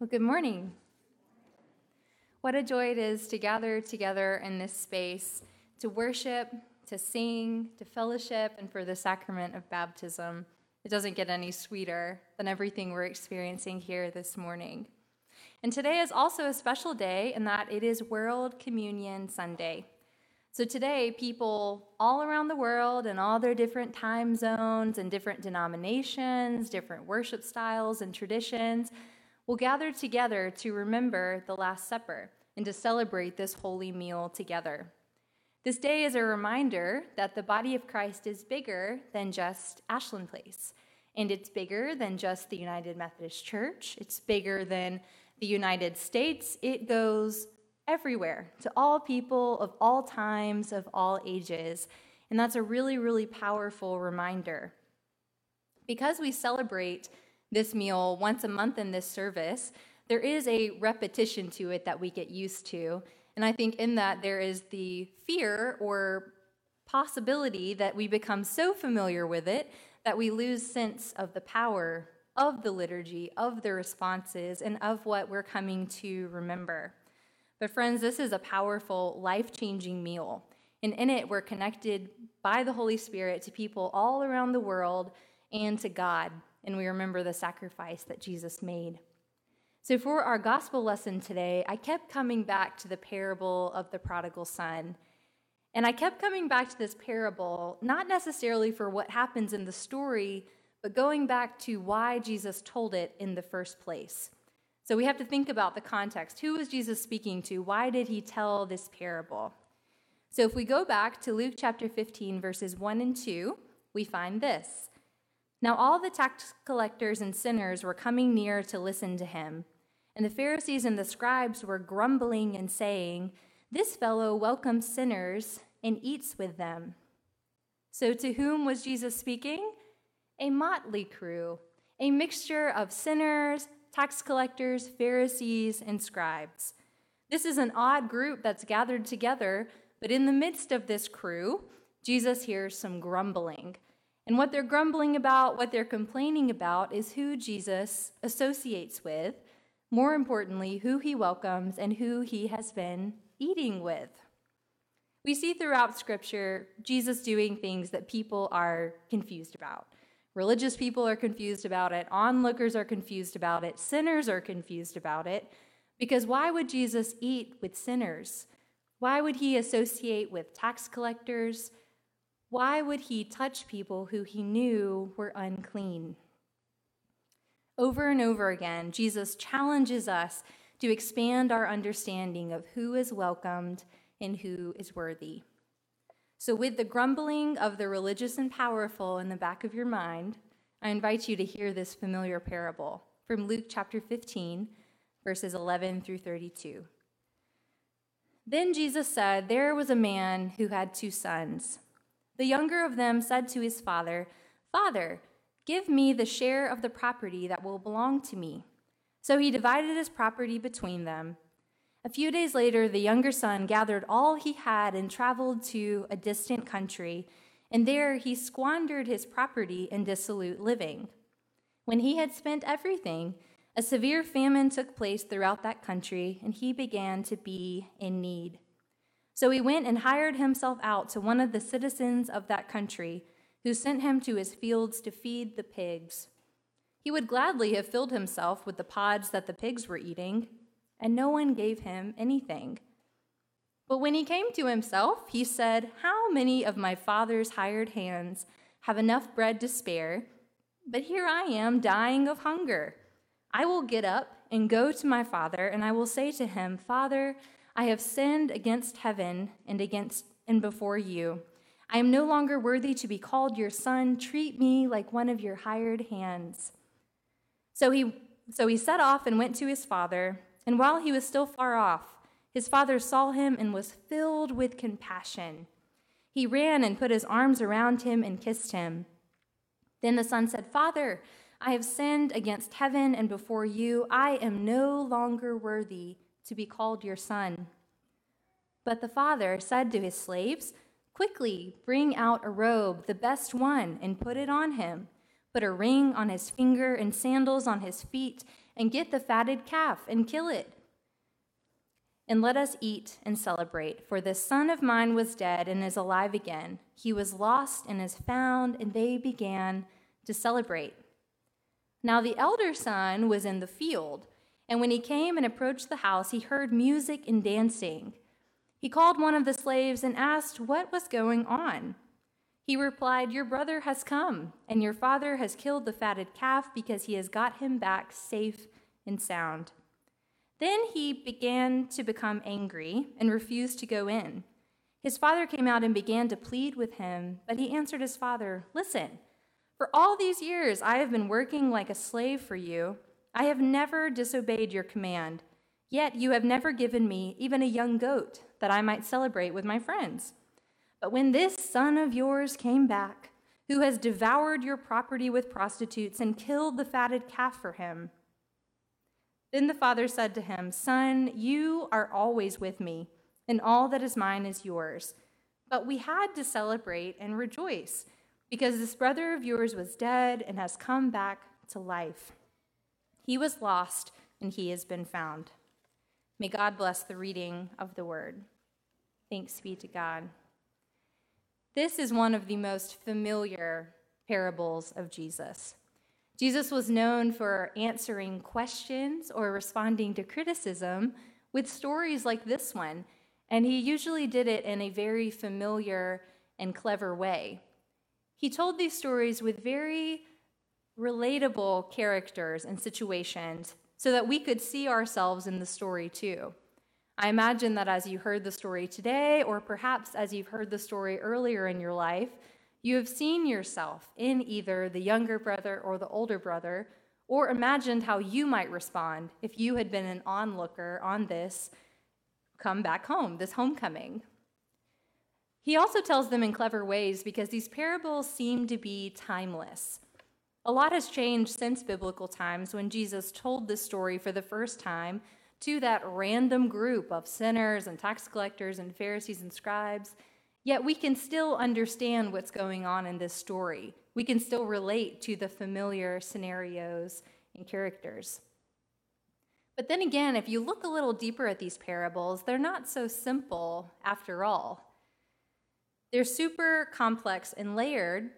Well, good morning. What a joy it is to gather together in this space to worship, to sing, to fellowship, and for the sacrament of baptism. It doesn't get any sweeter than everything we're experiencing here this morning. And today is also a special day in that it is World Communion Sunday. So today, people all around the world and all their different time zones and different denominations, different worship styles and traditions will gather together to remember the Last Supper and to celebrate this holy meal together. This day is a reminder that the body of Christ is bigger than just Ashland Place, and it's bigger than just the United Methodist Church, it's bigger than the United States. It goes everywhere to all people of all times, of all ages. And that's a really, really powerful reminder. Because we celebrate this meal once a month in this service, there is a repetition to it that we get used to. And I think in that there is the fear or possibility that we become so familiar with it that we lose sense of the power of the liturgy, of the responses, and of what we're coming to remember. But, friends, this is a powerful, life changing meal. And in it, we're connected by the Holy Spirit to people all around the world and to God and we remember the sacrifice that Jesus made. So, for our gospel lesson today, I kept coming back to the parable of the prodigal son. And I kept coming back to this parable, not necessarily for what happens in the story, but going back to why Jesus told it in the first place. So we have to think about the context. Who was Jesus speaking to? Why did he tell this parable? So if we go back to Luke chapter 15, verses 1 and 2, we find this now all the tax collectors and sinners were coming near to listen to him. And the Pharisees and the scribes were grumbling and saying, This fellow welcomes sinners and eats with them. So to whom was Jesus speaking? A motley crew, a mixture of sinners, tax collectors, Pharisees, and scribes. This is an odd group that's gathered together, but in the midst of this crew, Jesus hears some grumbling. And what they're grumbling about, what they're complaining about, is who Jesus associates with, more importantly, who he welcomes and who he has been eating with. We see throughout Scripture Jesus doing things that people are confused about. Religious people are confused about it, onlookers are confused about it, sinners are confused about it. Because why would Jesus eat with sinners? Why would he associate with tax collectors? Why would he touch people who he knew were unclean? Over and over again, Jesus challenges us to expand our understanding of who is welcomed and who is worthy. So, with the grumbling of the religious and powerful in the back of your mind, I invite you to hear this familiar parable from Luke chapter 15, verses 11 through 32. Then Jesus said, There was a man who had two sons. The younger of them said to his father, Father, give me the share of the property that will belong to me. So he divided his property between them. A few days later, the younger son gathered all he had and traveled to a distant country, and there he squandered his property in dissolute living. When he had spent everything, a severe famine took place throughout that country, and he began to be in need. So he went and hired himself out to one of the citizens of that country, who sent him to his fields to feed the pigs. He would gladly have filled himself with the pods that the pigs were eating, and no one gave him anything. But when he came to himself, he said, How many of my father's hired hands have enough bread to spare? But here I am dying of hunger. I will get up and go to my father, and I will say to him, Father, I have sinned against heaven and against and before you. I am no longer worthy to be called your son. Treat me like one of your hired hands. So he so he set off and went to his father, and while he was still far off, his father saw him and was filled with compassion. He ran and put his arms around him and kissed him. Then the son said, Father, I have sinned against heaven and before you. I am no longer worthy to be called your son. But the father said to his slaves, Quickly bring out a robe, the best one, and put it on him. Put a ring on his finger and sandals on his feet, and get the fatted calf and kill it. And let us eat and celebrate, for this son of mine was dead and is alive again. He was lost and is found, and they began to celebrate. Now the elder son was in the field, and when he came and approached the house, he heard music and dancing. He called one of the slaves and asked what was going on. He replied, Your brother has come, and your father has killed the fatted calf because he has got him back safe and sound. Then he began to become angry and refused to go in. His father came out and began to plead with him, but he answered his father, Listen, for all these years I have been working like a slave for you. I have never disobeyed your command, yet you have never given me even a young goat that I might celebrate with my friends. But when this son of yours came back, who has devoured your property with prostitutes and killed the fatted calf for him, then the father said to him, Son, you are always with me, and all that is mine is yours. But we had to celebrate and rejoice, because this brother of yours was dead and has come back to life. He was lost, and he has been found. May God bless the reading of the word. Thanks be to God. This is one of the most familiar parables of Jesus. Jesus was known for answering questions or responding to criticism with stories like this one, and he usually did it in a very familiar and clever way. He told these stories with very relatable characters and situations so that we could see ourselves in the story too. I imagine that as you heard the story today, or perhaps as you've heard the story earlier in your life, you have seen yourself in either the younger brother or the older brother, or imagined how you might respond if you had been an onlooker on this come back home, this homecoming. He also tells them in clever ways because these parables seem to be timeless. A lot has changed since biblical times when Jesus told this story for the first time to that random group of sinners and tax collectors and Pharisees and scribes Yet we can still understand what's going on in this story. We can still relate to the familiar scenarios and characters. But then again, if you look a little deeper at these parables, they're not so simple after all. They're super complex and layered,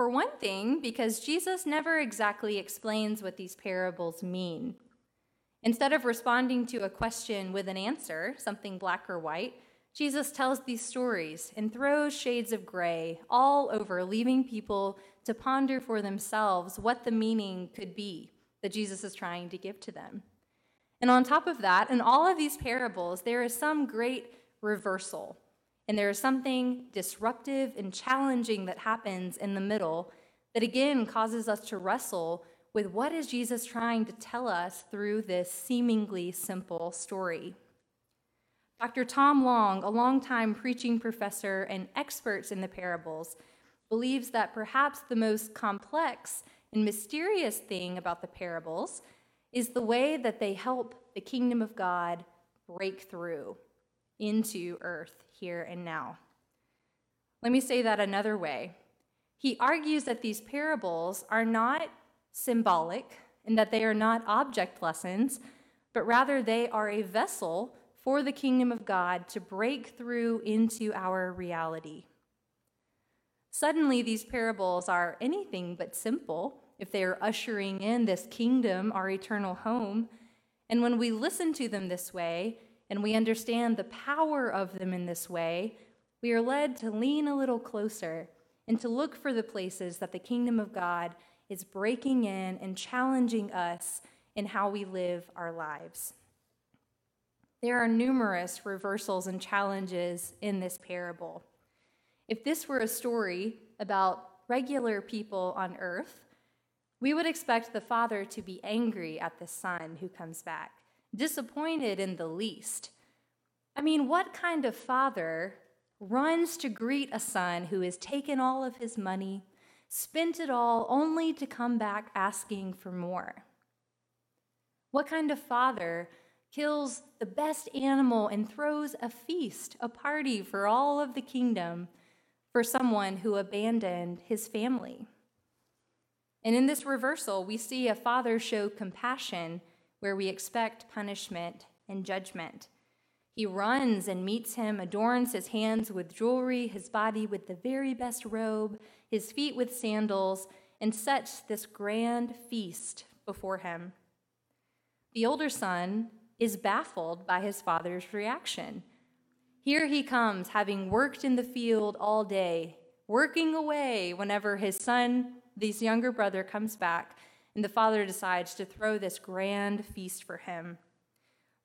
for one thing, because Jesus never exactly explains what these parables mean. Instead of responding to a question with an answer, something black or white, Jesus tells these stories and throws shades of gray all over, leaving people to ponder for themselves what the meaning could be that Jesus is trying to give to them. And on top of that, in all of these parables, there is some great reversal. And there is something disruptive and challenging that happens in the middle that again causes us to wrestle with what is Jesus trying to tell us through this seemingly simple story. Dr. Tom Long, a longtime preaching professor and expert in the parables, believes that perhaps the most complex and mysterious thing about the parables is the way that they help the kingdom of God break through into earth here and now. Let me say that another way. He argues that these parables are not symbolic and that they are not object lessons, but rather they are a vessel for the kingdom of God to break through into our reality. Suddenly, these parables are anything but simple if they are ushering in this kingdom, our eternal home. And when we listen to them this way and we understand the power of them in this way, we are led to lean a little closer and to look for the places that the kingdom of God is breaking in and challenging us in how we live our lives. There are numerous reversals and challenges in this parable. If this were a story about regular people on earth, we would expect the father to be angry at the son who comes back, disappointed in the least. I mean, what kind of father runs to greet a son who has taken all of his money, spent it all, only to come back asking for more? What kind of father kills the best animal and throws a feast, a party for all of the kingdom for someone who abandoned his family. And in this reversal, we see a father show compassion where we expect punishment and judgment. He runs and meets him, adorns his hands with jewelry, his body with the very best robe, his feet with sandals, and sets this grand feast before him. The older son is baffled by his father's reaction. Here he comes, having worked in the field all day, working away whenever his son, this younger brother, comes back, and the father decides to throw this grand feast for him.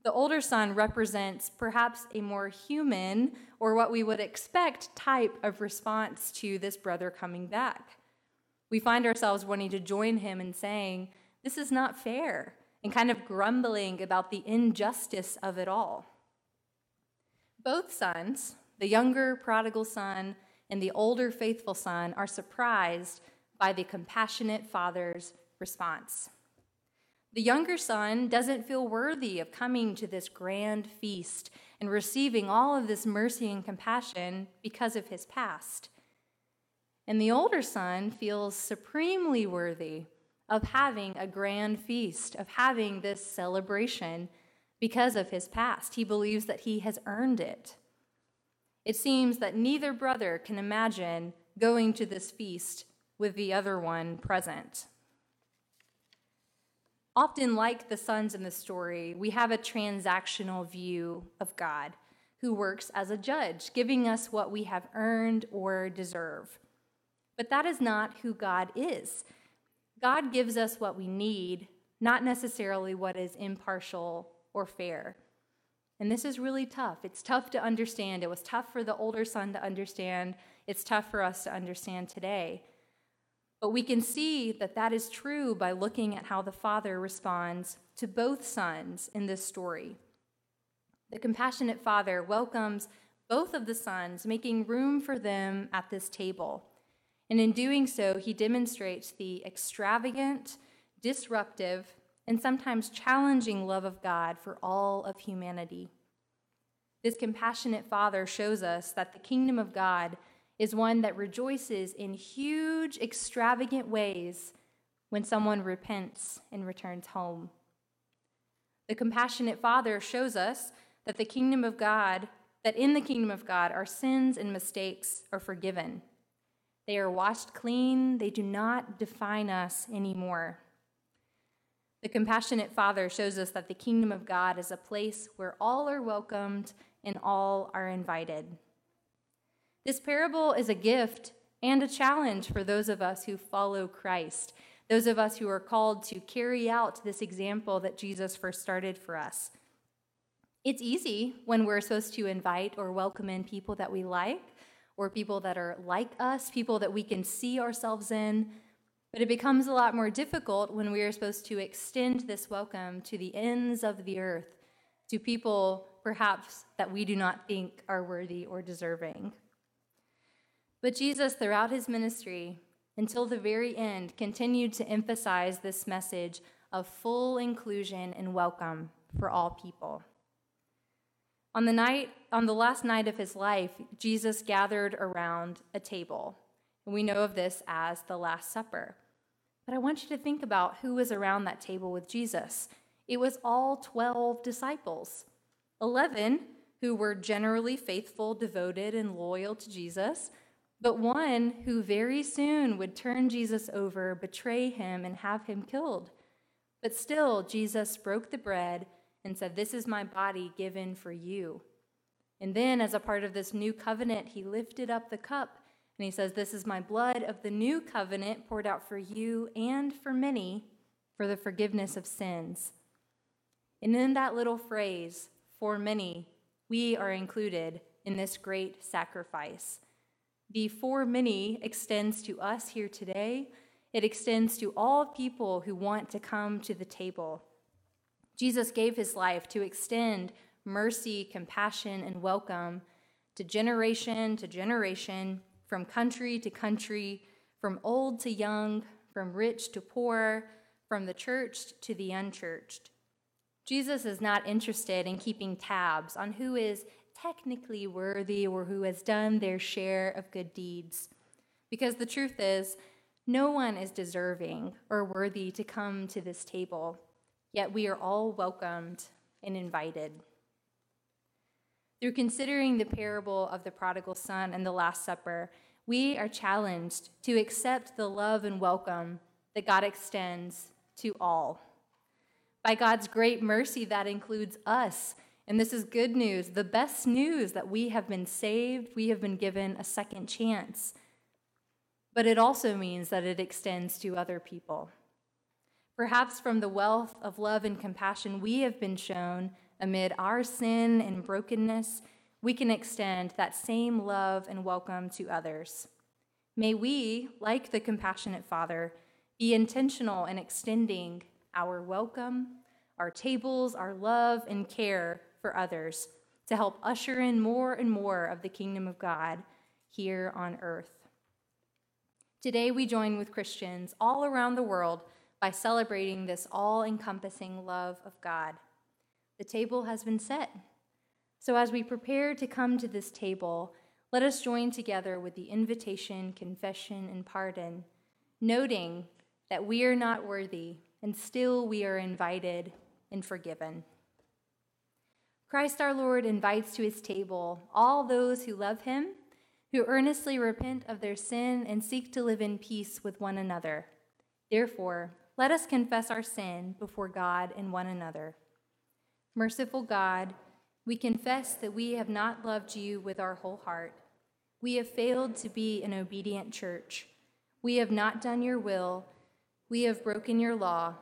The older son represents perhaps a more human, or what we would expect, type of response to this brother coming back. We find ourselves wanting to join him in saying, This is not fair, and kind of grumbling about the injustice of it all. Both sons, the younger prodigal son and the older faithful son, are surprised by the compassionate father's response. The younger son doesn't feel worthy of coming to this grand feast and receiving all of this mercy and compassion because of his past. And the older son feels supremely worthy of having a grand feast, of having this celebration because of his past. He believes that he has earned it. It seems that neither brother can imagine going to this feast with the other one present. Often, like the sons in the story, we have a transactional view of God who works as a judge, giving us what we have earned or deserve. But that is not who God is. God gives us what we need, not necessarily what is impartial or fair. And this is really tough. It's tough to understand. It was tough for the older son to understand. It's tough for us to understand today. But we can see that that is true by looking at how the father responds to both sons in this story. The compassionate father welcomes both of the sons, making room for them at this table. And in doing so, he demonstrates the extravagant, disruptive, and sometimes challenging love of God for all of humanity. This compassionate father shows us that the kingdom of God is one that rejoices in huge, extravagant ways when someone repents and returns home. The compassionate Father shows us that the kingdom of God, that in the kingdom of God, our sins and mistakes are forgiven. They are washed clean, they do not define us anymore. The compassionate Father shows us that the kingdom of God is a place where all are welcomed and all are invited. This parable is a gift and a challenge for those of us who follow Christ, those of us who are called to carry out this example that Jesus first started for us. It's easy when we're supposed to invite or welcome in people that we like, or people that are like us, people that we can see ourselves in. But it becomes a lot more difficult when we are supposed to extend this welcome to the ends of the earth, to people perhaps that we do not think are worthy or deserving. But Jesus, throughout his ministry, until the very end, continued to emphasize this message of full inclusion and welcome for all people. On the night, on the last night of his life, Jesus gathered around a table. And we know of this as the Last Supper. But I want you to think about who was around that table with Jesus. It was all 12 disciples, 11 who were generally faithful, devoted, and loyal to Jesus, but one who very soon would turn Jesus over, betray him, and have him killed. But still, Jesus broke the bread and said, This is my body given for you. And then, as a part of this new covenant, he lifted up the cup and he says, This is my blood of the new covenant poured out for you and for many for the forgiveness of sins. And in that little phrase, for many, we are included in this great sacrifice. The for many extends to us here today. It extends to all people who want to come to the table. Jesus gave his life to extend mercy, compassion, and welcome to generation to generation, from country to country, from old to young, from rich to poor, from the churched to the unchurched. Jesus is not interested in keeping tabs on who is technically worthy or who has done their share of good deeds. Because the truth is, no one is deserving or worthy to come to this table. yet we are all welcomed and invited. Through considering the parable of the prodigal son and the Last Supper, we are challenged to accept the love and welcome that God extends to all. By God's great mercy, that includes us. And this is good news, the best news that we have been saved, we have been given a second chance. But it also means that it extends to other people. Perhaps from the wealth of love and compassion we have been shown amid our sin and brokenness, we can extend that same love and welcome to others. May we, like the compassionate Father, be intentional in extending our welcome, our tables, our love, and care for others to help usher in more and more of the kingdom of God here on earth. Today, we join with Christians all around the world by celebrating this all encompassing love of God. The table has been set. So, as we prepare to come to this table, let us join together with the invitation, confession, and pardon, noting that we are not worthy and still we are invited and forgiven. Christ our Lord invites to his table all those who love him, who earnestly repent of their sin and seek to live in peace with one another. Therefore, let us confess our sin before God and one another. Merciful God, we confess that we have not loved you with our whole heart. We have failed to be an obedient church. We have not done your will. We have broken your law.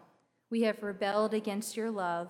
We have rebelled against your love.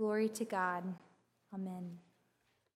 Glory to God. Amen.